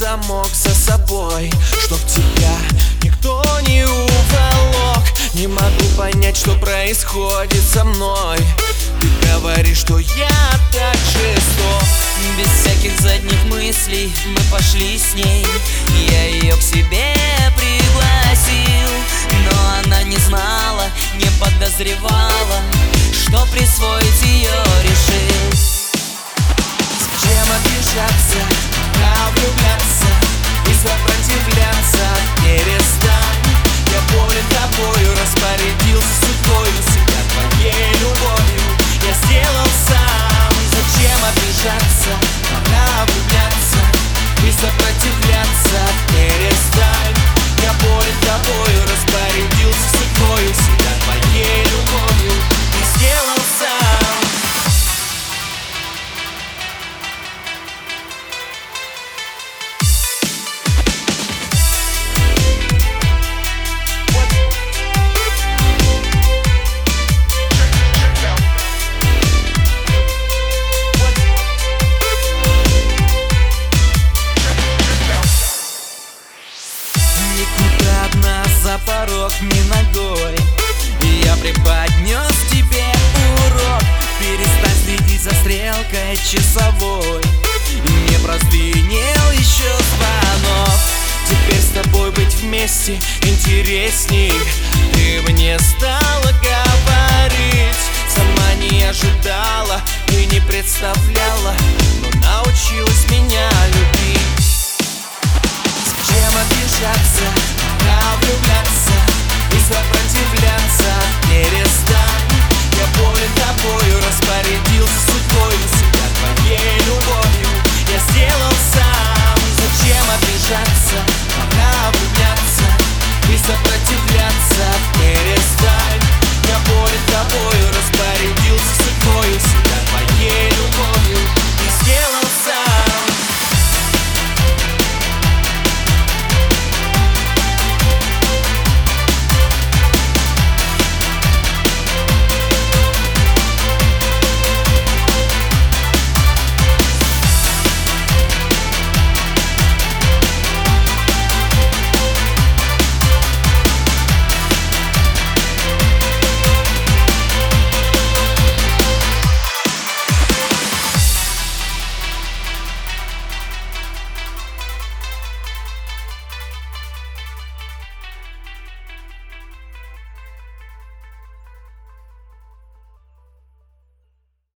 замок за собой Чтоб тебя никто не уволок. Не могу понять, что происходит со мной. Ты говоришь, что я так жесток Без всяких задних мыслей мы пошли с ней. Я ее к себе стрелкой часовой. Не прозвенел еще звонок. Теперь с тобой быть вместе интересней. Ты мне стала говорить. Сама не ожидала и не представляла. Но научилась меня любить. Зачем обижаться, а влюбляться И сопротивляться? Перестань Я болен satisfação